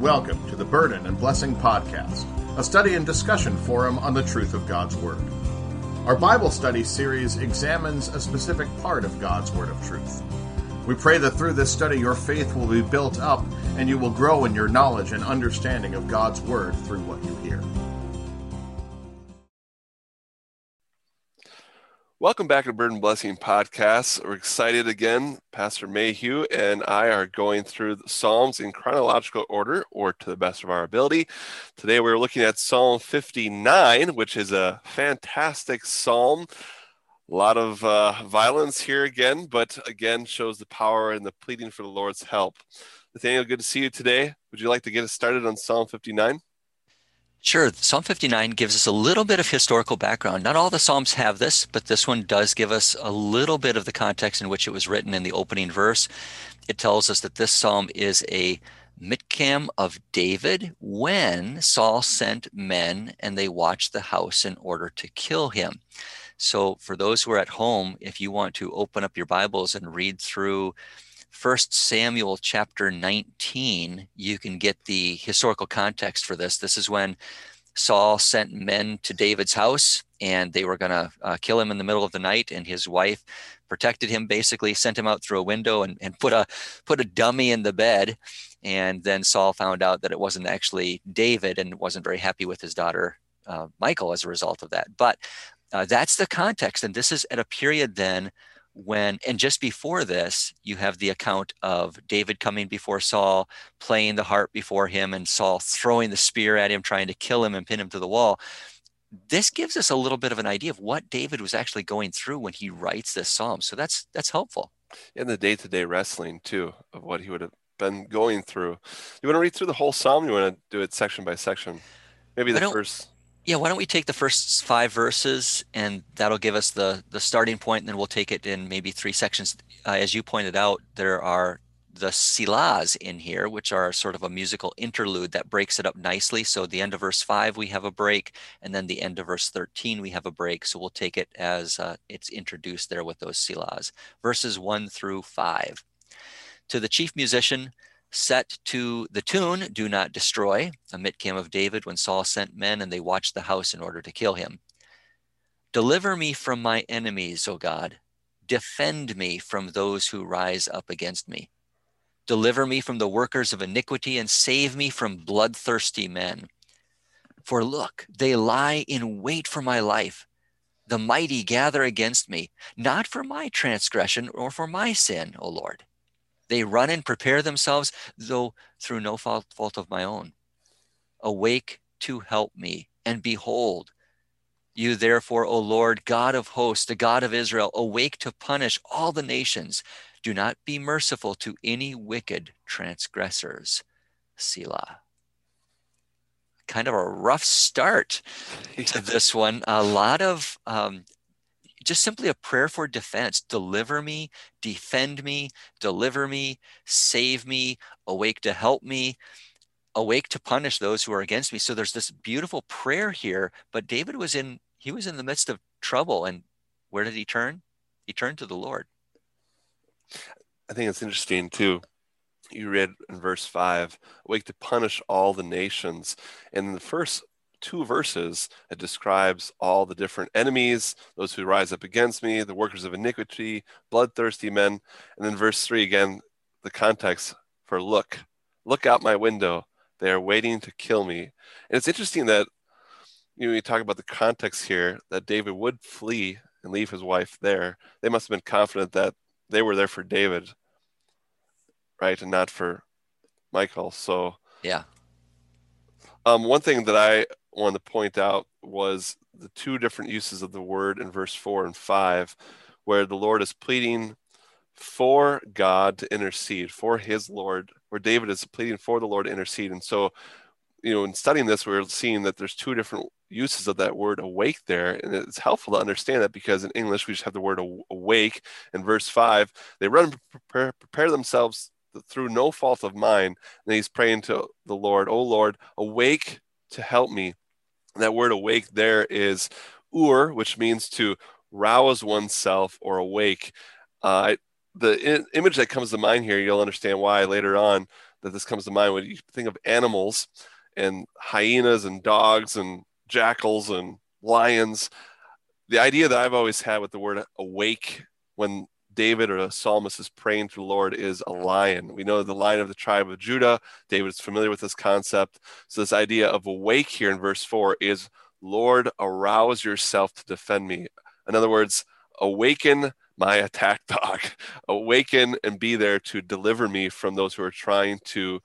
Welcome to the Burden and Blessing Podcast, a study and discussion forum on the truth of God's Word. Our Bible study series examines a specific part of God's Word of truth. We pray that through this study your faith will be built up and you will grow in your knowledge and understanding of God's Word through what you hear. Welcome back to Burden Blessing Podcast. We're excited again. Pastor Mayhew and I are going through the Psalms in chronological order or to the best of our ability. Today we're looking at Psalm 59, which is a fantastic psalm. A lot of uh, violence here again, but again shows the power and the pleading for the Lord's help. Nathaniel, good to see you today. Would you like to get us started on Psalm 59? Sure. Psalm 59 gives us a little bit of historical background. Not all the Psalms have this, but this one does give us a little bit of the context in which it was written in the opening verse. It tells us that this psalm is a mitkam of David when Saul sent men and they watched the house in order to kill him. So, for those who are at home, if you want to open up your Bibles and read through First Samuel chapter 19, you can get the historical context for this. This is when Saul sent men to David's house and they were going to uh, kill him in the middle of the night and his wife protected him basically sent him out through a window and, and put a put a dummy in the bed and then Saul found out that it wasn't actually David and wasn't very happy with his daughter uh, Michal as a result of that but uh, that's the context and this is at a period then when and just before this you have the account of david coming before saul playing the harp before him and saul throwing the spear at him trying to kill him and pin him to the wall. This gives us a little bit of an idea of what david was actually going through when he writes this psalm. So that's that's helpful. In the day-to-day wrestling too of what he would have been going through. You want to read through the whole psalm? You want to do it section by section? Maybe the first yeah, why don't we take the first five verses and that'll give us the the starting point, and then we'll take it in maybe three sections. Uh, as you pointed out, there are the Selahs in here, which are sort of a musical interlude that breaks it up nicely. So the end of verse five, we have a break, and then the end of verse 13, we have a break. So we'll take it as uh, it's introduced there with those Selahs, Verses one through five. To the chief musician, set to the tune Do Not Destroy, a mitkam of David when Saul sent men and they watched the house in order to kill him. Deliver me from my enemies, O God. Defend me from those who rise up against me. Deliver me from the workers of iniquity and save me from bloodthirsty men. For look, they lie in wait for my life. The mighty gather against me, not for my transgression or for my sin, O Lord they run and prepare themselves, though through no fault, fault of my own. Awake to help me, and behold, you therefore, O Lord, God of hosts, the God of Israel, awake to punish all the nations. Do not be merciful to any wicked transgressors. Selah. Kind of a rough start to this one. A lot of um, just simply a prayer for defense. Deliver me, defend me, deliver me, save me, awake to help me, awake to punish those who are against me. So there's this beautiful prayer here, but David was in he was in the midst of trouble and where did he turn? He turned to the Lord. I think it's interesting too. You read in verse 5, awake to punish all the nations. And the first two verses, it describes all the different enemies, those who rise up against me, the workers of iniquity, bloodthirsty men. And then verse three again, the context for look, look out my window. They are waiting to kill me. And it's interesting that you know, you talk about the context here that David would flee and leave his wife there. They must have been confident that they were there for David, right, and not for Michael. So yeah. Um, one thing that I wanted to point out was the two different uses of the word in verse 4 and 5, where the Lord is pleading for God to intercede, for his Lord, where David is pleading for the Lord to intercede. And so, you know, in studying this, we're seeing that there's two different uses of that word awake there. And it's helpful to understand that because in English, we just have the word awake. In verse 5, they run and prepare, prepare themselves through no fault of mine. And he's praying to the Lord, Oh Lord, awake to help me that word awake there is ur, which means to rouse oneself or awake. Uh, the image that comes to mind here, you'll understand why later on. that this comes to mind when you think of animals and hyenas and dogs and jackals and lions. The idea that I've always had with the word awake when David or a psalmist is praying to the Lord is a lion. We know the lion of the tribe of Judah. David is familiar with this concept. So, this idea of awake here in verse 4 is Lord, arouse yourself to defend me. In other words, awaken my attack dog, awaken and be there to deliver me from those who are trying to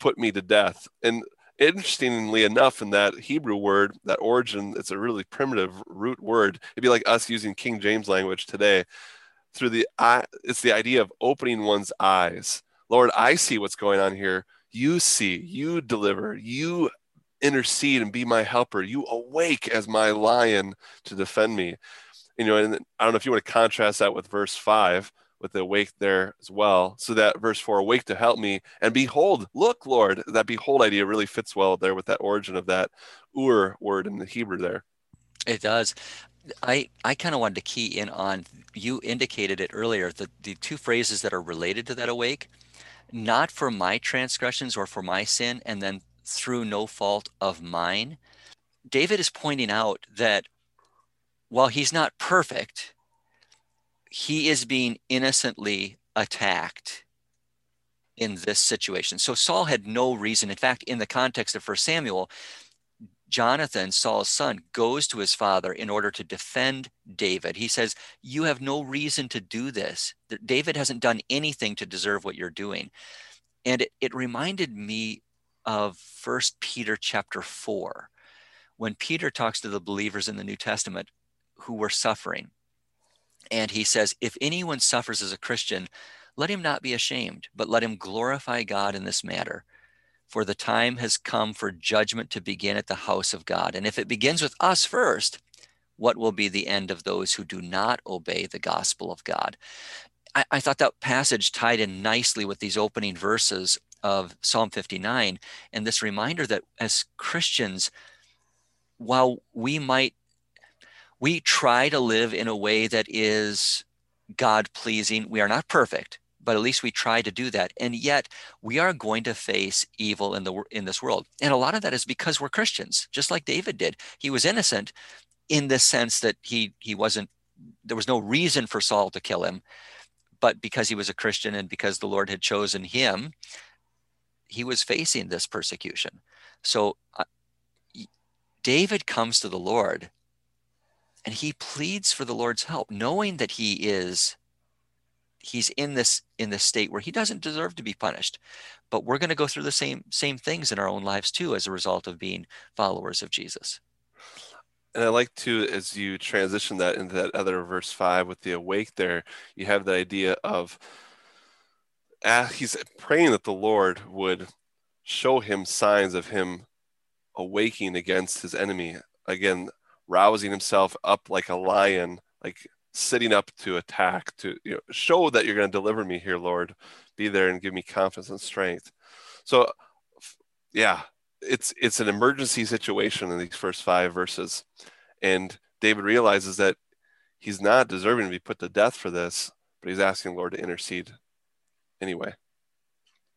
put me to death. And interestingly enough, in that Hebrew word, that origin, it's a really primitive root word. It'd be like us using King James language today. Through the eye, it's the idea of opening one's eyes. Lord, I see what's going on here. You see, you deliver, you intercede and be my helper. You awake as my lion to defend me. You know, and I don't know if you want to contrast that with verse five with the awake there as well. So that verse four, awake to help me, and behold, look, Lord, that behold idea really fits well there with that origin of that ur word in the Hebrew there. It does. I, I kind of wanted to key in on you indicated it earlier the, the two phrases that are related to that awake not for my transgressions or for my sin and then through no fault of mine david is pointing out that while he's not perfect he is being innocently attacked in this situation. So Saul had no reason. In fact, in the context of First Samuel, Jonathan, Saul's son, goes to his father in order to defend David. He says, You have no reason to do this. David hasn't done anything to deserve what you're doing. And it, it reminded me of First Peter chapter 4, when Peter talks to the believers in the New Testament who were suffering. And he says, If anyone suffers as a Christian, let him not be ashamed, but let him glorify God in this matter. For the time has come for judgment to begin at the house of God. And if it begins with us first, what will be the end of those who do not obey the gospel of God? I, I thought that passage tied in nicely with these opening verses of Psalm 59 and this reminder that as Christians, while we might we try to live in a way that is God pleasing. We are not perfect, but at least we try to do that. And yet we are going to face evil in the in this world. And a lot of that is because we're Christians, just like David did. He was innocent in the sense that he he wasn't there was no reason for Saul to kill him, but because he was a Christian and because the Lord had chosen him, he was facing this persecution. So uh, David comes to the Lord and he pleads for the Lord's help, knowing that he is he's in this in this state where he doesn't deserve to be punished. But we're going to go through the same same things in our own lives too as a result of being followers of Jesus. And I like to, as you transition that into that other verse five with the awake there, you have the idea of uh, he's praying that the Lord would show him signs of him awaking against his enemy. Again, rousing himself up like a lion, like sitting up to attack, to you know, show that you're going to deliver me here, Lord. Be there and give me confidence and strength. So, yeah, it's it's an emergency situation in these first five verses, and David realizes that he's not deserving to be put to death for this, but he's asking Lord to intercede anyway.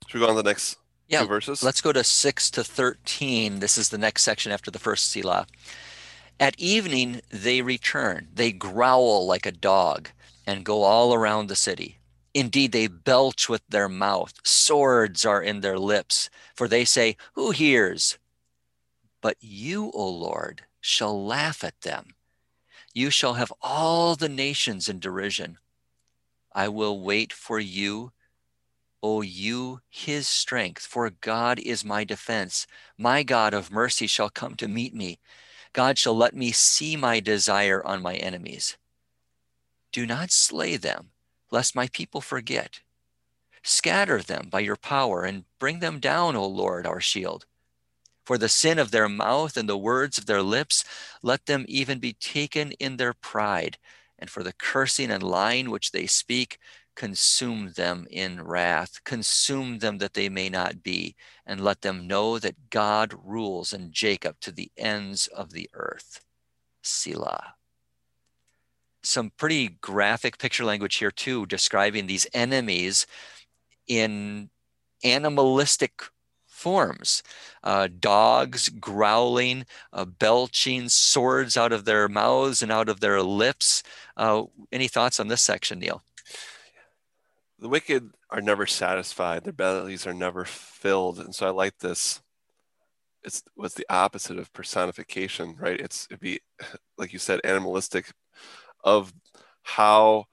Should we go on to the next yeah, two verses? Let's go to six to thirteen. This is the next section after the first Selah. At evening, they return. They growl like a dog and go all around the city. Indeed, they belch with their mouth. Swords are in their lips, for they say, Who hears? But you, O Lord, shall laugh at them. You shall have all the nations in derision. I will wait for you, O you, his strength, for God is my defense. My God of mercy shall come to meet me. God shall let me see my desire on my enemies. Do not slay them, lest my people forget. Scatter them by your power and bring them down, O Lord, our shield. For the sin of their mouth and the words of their lips, let them even be taken in their pride. And for the cursing and lying which they speak, consume them in wrath, consume them that they may not be, and let them know that God rules in Jacob to the ends of the earth. Selah. Some pretty graphic picture language here, too, describing these enemies in animalistic forms uh, dogs growling, uh, belching, swords out of their mouths and out of their lips. Uh, any thoughts on this section, Neil? The wicked are never satisfied, their bellies are never filled. And so I like this. It's what's the opposite of personification, right? It's it'd be like you said, animalistic of how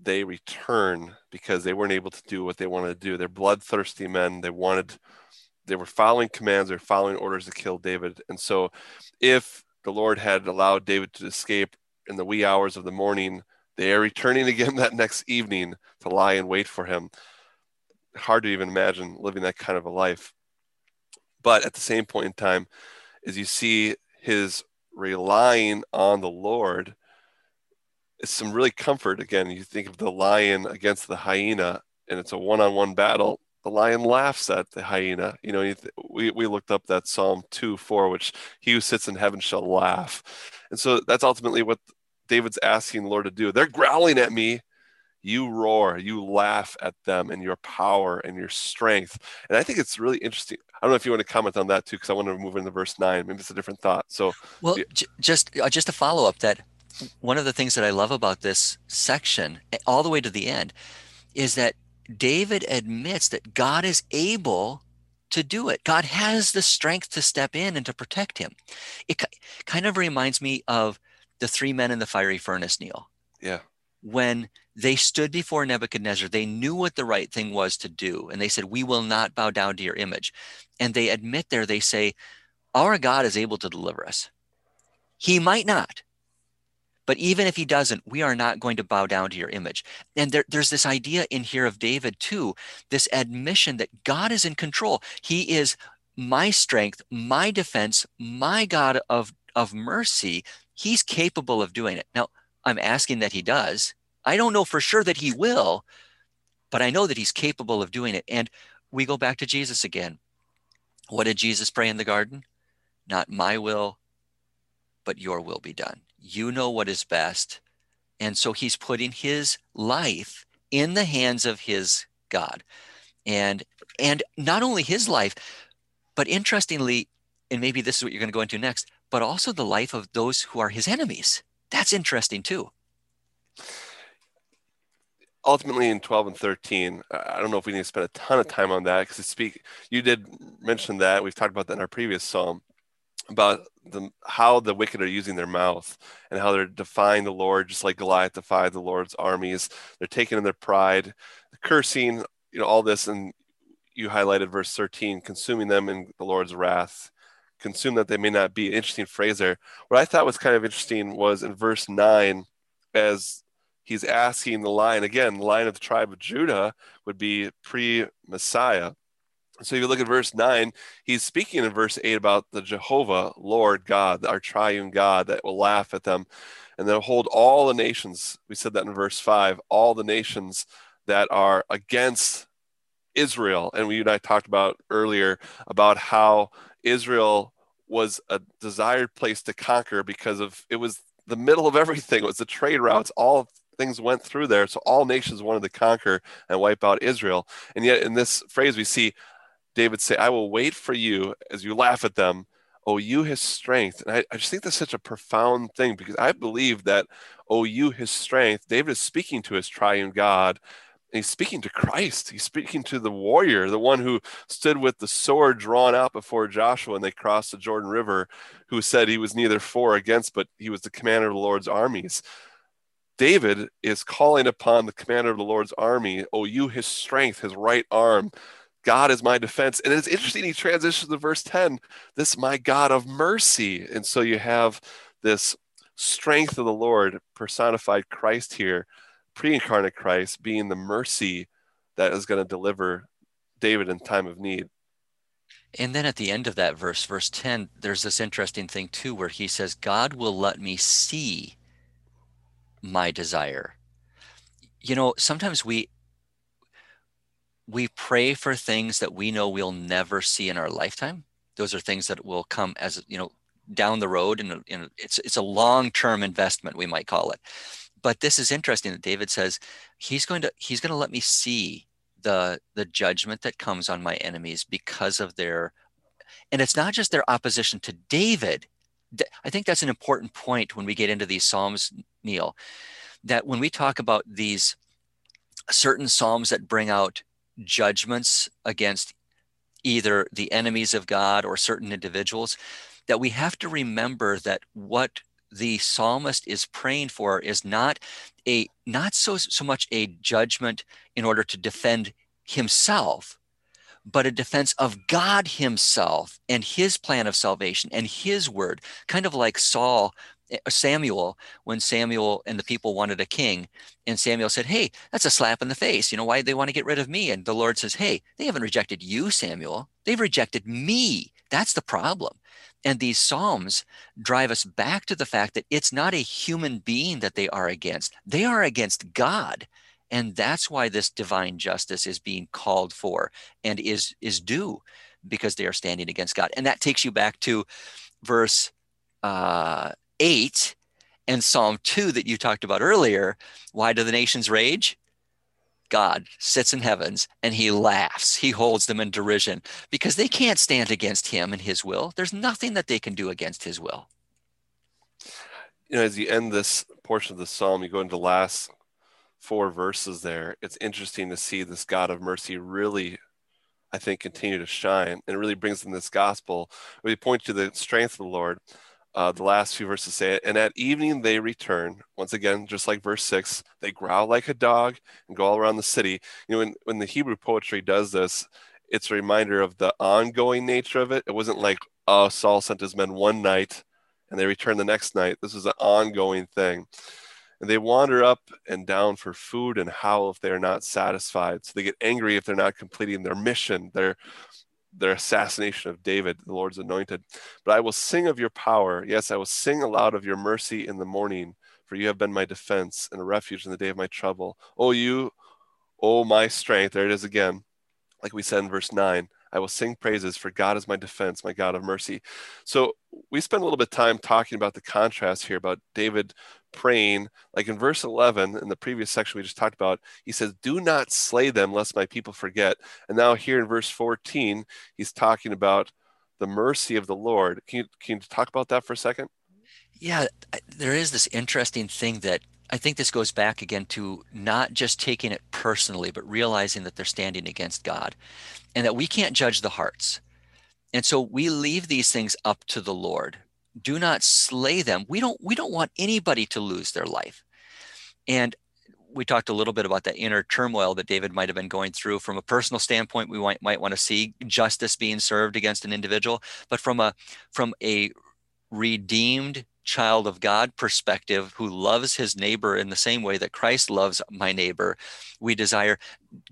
they return because they weren't able to do what they wanted to do. They're bloodthirsty men. They wanted they were following commands, they're following orders to kill David. And so if the Lord had allowed David to escape in the wee hours of the morning, they are returning again that next evening to lie in wait for him. Hard to even imagine living that kind of a life. But at the same point in time, as you see his relying on the Lord, it's some really comfort. Again, you think of the lion against the hyena, and it's a one on one battle the lion laughs at the hyena. You know, we, we looked up that Psalm 2 4, which he who sits in heaven shall laugh. And so that's ultimately what David's asking the Lord to do. They're growling at me. You roar, you laugh at them and your power and your strength. And I think it's really interesting. I don't know if you want to comment on that too, because I want to move into verse nine. Maybe it's a different thought. So, well, yeah. j- just uh, just to follow up that one of the things that I love about this section, all the way to the end, is that David admits that God is able to do it. God has the strength to step in and to protect him. It kind of reminds me of the three men in the fiery furnace, Neil. Yeah. When they stood before Nebuchadnezzar, they knew what the right thing was to do. And they said, We will not bow down to your image. And they admit there, they say, Our God is able to deliver us. He might not, but even if he doesn't, we are not going to bow down to your image. And there, there's this idea in here of David, too, this admission that God is in control. He is my strength, my defense, my God of, of mercy. He's capable of doing it. Now, I'm asking that he does. I don't know for sure that he will, but I know that he's capable of doing it. And we go back to Jesus again. What did Jesus pray in the garden? Not my will, but your will be done. You know what is best. And so he's putting his life in the hands of his God. And and not only his life, but interestingly, and maybe this is what you're going to go into next, but also the life of those who are his enemies. That's interesting too. Ultimately, in 12 and 13, I don't know if we need to spend a ton of time on that because speak. You did mention that we've talked about that in our previous psalm about the, how the wicked are using their mouth and how they're defying the Lord, just like Goliath defied the Lord's armies. They're taking in their pride, cursing, you know, all this. And you highlighted verse 13, consuming them in the Lord's wrath, consume that they may not be. Interesting phrase there. What I thought was kind of interesting was in verse 9, as he's asking the line again, the lion of the tribe of Judah would be pre Messiah so if you look at verse 9, he's speaking in verse 8 about the Jehovah, Lord God, our triune God that will laugh at them and they'll hold all the nations. We said that in verse 5, all the nations that are against Israel. And we and I talked about earlier about how Israel was a desired place to conquer because of it was the middle of everything. It was the trade routes, all things went through there. So all nations wanted to conquer and wipe out Israel. And yet in this phrase we see David say, I will wait for you as you laugh at them. Oh, you his strength. And I, I just think that's such a profound thing because I believe that, oh, you his strength, David is speaking to his triune God. And he's speaking to Christ. He's speaking to the warrior, the one who stood with the sword drawn out before Joshua and they crossed the Jordan River, who said he was neither for or against, but he was the commander of the Lord's armies. David is calling upon the commander of the Lord's army, oh, you his strength, his right arm, God is my defense. And it's interesting, he transitions to verse 10 this my God of mercy. And so you have this strength of the Lord personified Christ here, pre incarnate Christ being the mercy that is going to deliver David in time of need. And then at the end of that verse, verse 10, there's this interesting thing too, where he says, God will let me see my desire. You know, sometimes we we pray for things that we know we'll never see in our lifetime. Those are things that will come as you know down the road, and it's it's a long term investment we might call it. But this is interesting that David says he's going to he's going to let me see the the judgment that comes on my enemies because of their and it's not just their opposition to David. I think that's an important point when we get into these Psalms, Neil, that when we talk about these certain Psalms that bring out judgments against either the enemies of God or certain individuals, that we have to remember that what the psalmist is praying for is not a not so so much a judgment in order to defend himself but a defense of God himself and his plan of salvation and his word. Kind of like Saul eh, Samuel when Samuel and the people wanted a king and Samuel said hey that's a slap in the face. You know why they want to get rid of me? And the Lord says hey they haven't rejected you Samuel. They've rejected me. That's the problem and these Psalms drive us back to the fact that it's not a human being that they are against, they are against God. And that's why this divine justice is being called for and is, is due because they are standing against God. And that takes you back to verse uh, 8 and Psalm 2 that you talked about earlier. Why do the nations rage? God sits in heavens and he laughs. He holds them in derision because they can't stand against him and his will. There's nothing that they can do against his will. You know, as you end this portion of the psalm, you go into the last four verses there. It's interesting to see this God of mercy really, I think, continue to shine. And it really brings in this gospel where he points to the strength of the Lord uh, the last few verses say it. And at evening they return. Once again, just like verse six, they growl like a dog and go all around the city. You know, when, when the Hebrew poetry does this, it's a reminder of the ongoing nature of it. It wasn't like, oh, Saul sent his men one night and they return the next night. This is an ongoing thing. And they wander up and down for food and howl if they are not satisfied. So they get angry if they're not completing their mission, their their assassination of David, the Lord's anointed. But I will sing of your power. Yes, I will sing aloud of your mercy in the morning, for you have been my defense and a refuge in the day of my trouble. Oh, you, oh, my strength. There it is again. Like we said in verse 9, I will sing praises, for God is my defense, my God of mercy. So we spend a little bit of time talking about the contrast here about David praying. Like in verse 11, in the previous section we just talked about, he says, Do not slay them, lest my people forget. And now here in verse 14, he's talking about the mercy of the Lord. Can you, can you talk about that for a second? Yeah, there is this interesting thing that I think this goes back again to not just taking it personally, but realizing that they're standing against God and that we can't judge the hearts. And so we leave these things up to the Lord do not slay them we don't we don't want anybody to lose their life and we talked a little bit about that inner turmoil that David might have been going through. From a personal standpoint, we might, might want to see justice being served against an individual, but from a from a redeemed child of God perspective who loves his neighbor in the same way that Christ loves my neighbor, we desire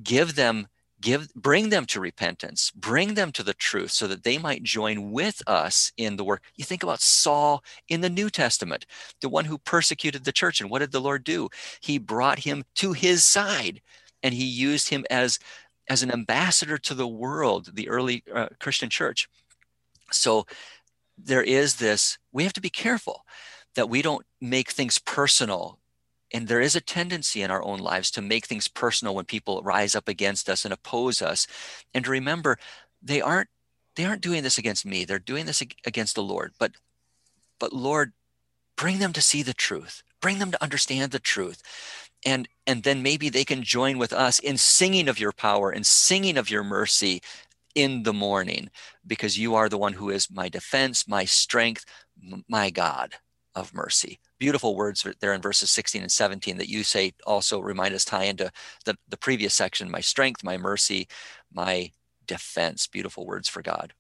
give them give bring them to repentance bring them to the truth so that they might join with us in the work. You think about saul in the new testament the one who persecuted the church and what did the lord do? He brought him to his side and he used him as as an ambassador to the world the early uh, christian church. So there is this we have to be careful that we don't make things personal. And there is a tendency in our own lives to make things personal when people rise up against us and oppose us. And to remember they aren't they aren't doing this against me. They're doing this against the lord. But but lord bring them to see the truth. Bring them to understand the truth. And and then maybe they can join with us in singing of your power and singing of your mercy in the morning because you are the one who is my defense my strength my god of mercy. Beautiful words there in verses 16 and 17 that you say also remind us tie into the, the previous section my strength my mercy my defense. Beautiful words for god.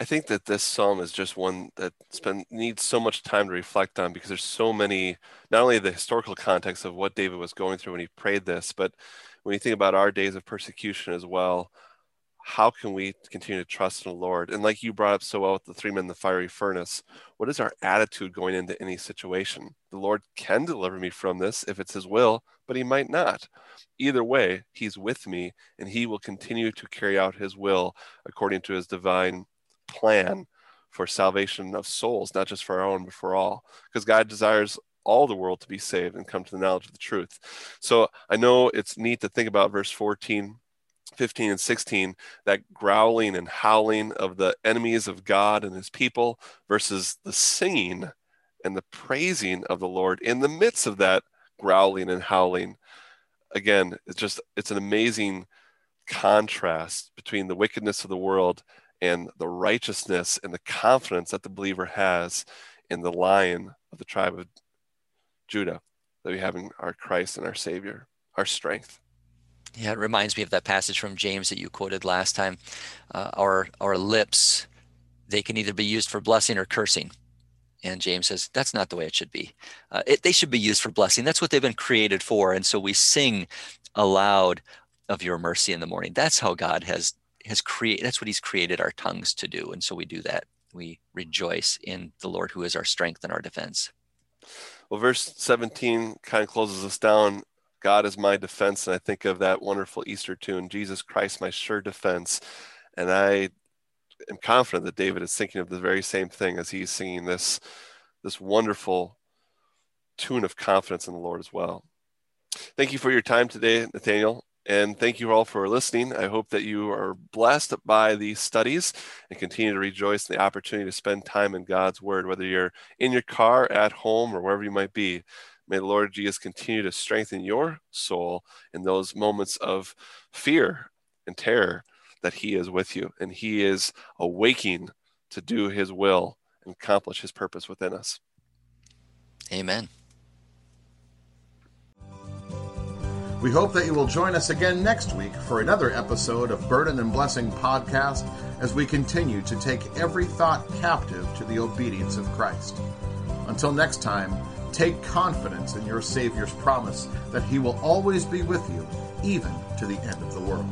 I think that this psalm is just one that spend, needs so much time to reflect on because there's so many not only the historical context of what david was going through when he prayed this but when you think about our days of persecution as well how can we continue to trust in the Lord? And like you brought up so well with the three men in the fiery furnace, what is our attitude going into any situation? The Lord can deliver me from this if it's His will, but He might not. Either way, He's with me and He will continue to carry out His will according to His divine plan for salvation of souls, not just for our own, but for all. Because God desires all the world to be saved and come to the knowledge of the truth. So I know it's neat to think about verse 14 15 and 16, that growling and howling of the enemies of God and his people versus the singing and the praising of the Lord in the midst of that growling and howling. Again, it's just, it's an amazing contrast between the wickedness of the world and the righteousness and the confidence that the believer has in the lion of the tribe of Judah that we have in our Christ and our Savior, our strength. Yeah, it reminds me of that passage from James that you quoted last time. Uh, our our lips, they can either be used for blessing or cursing. And James says that's not the way it should be. Uh, it, they should be used for blessing. That's what they've been created for. And so we sing aloud of your mercy in the morning. That's how God has has created. That's what He's created our tongues to do. And so we do that. We rejoice in the Lord, who is our strength and our defense. Well, verse 17 kind of closes us down God is my defense. And I think of that wonderful Easter tune, Jesus Christ, my sure defense. And I am confident that David is thinking of the very same thing as he's singing this, this wonderful tune of confidence in the Lord as well. Thank you for your time today, Nathaniel. And thank you all for listening. I hope that you are blessed by these studies and continue to rejoice in the opportunity to spend time in God's Word, whether you're in your car, at home, or wherever you might be. May the Lord Jesus continue to strengthen your soul in those moments of fear and terror that He is with you and He is awaking to do His will and accomplish His purpose within us. Amen. We hope that you will join us again next week for another episode of Burden and Blessing podcast as we continue to take every thought captive to the obedience of Christ. Until next time, Take confidence in your Savior's promise that He will always be with you, even to the end of the world.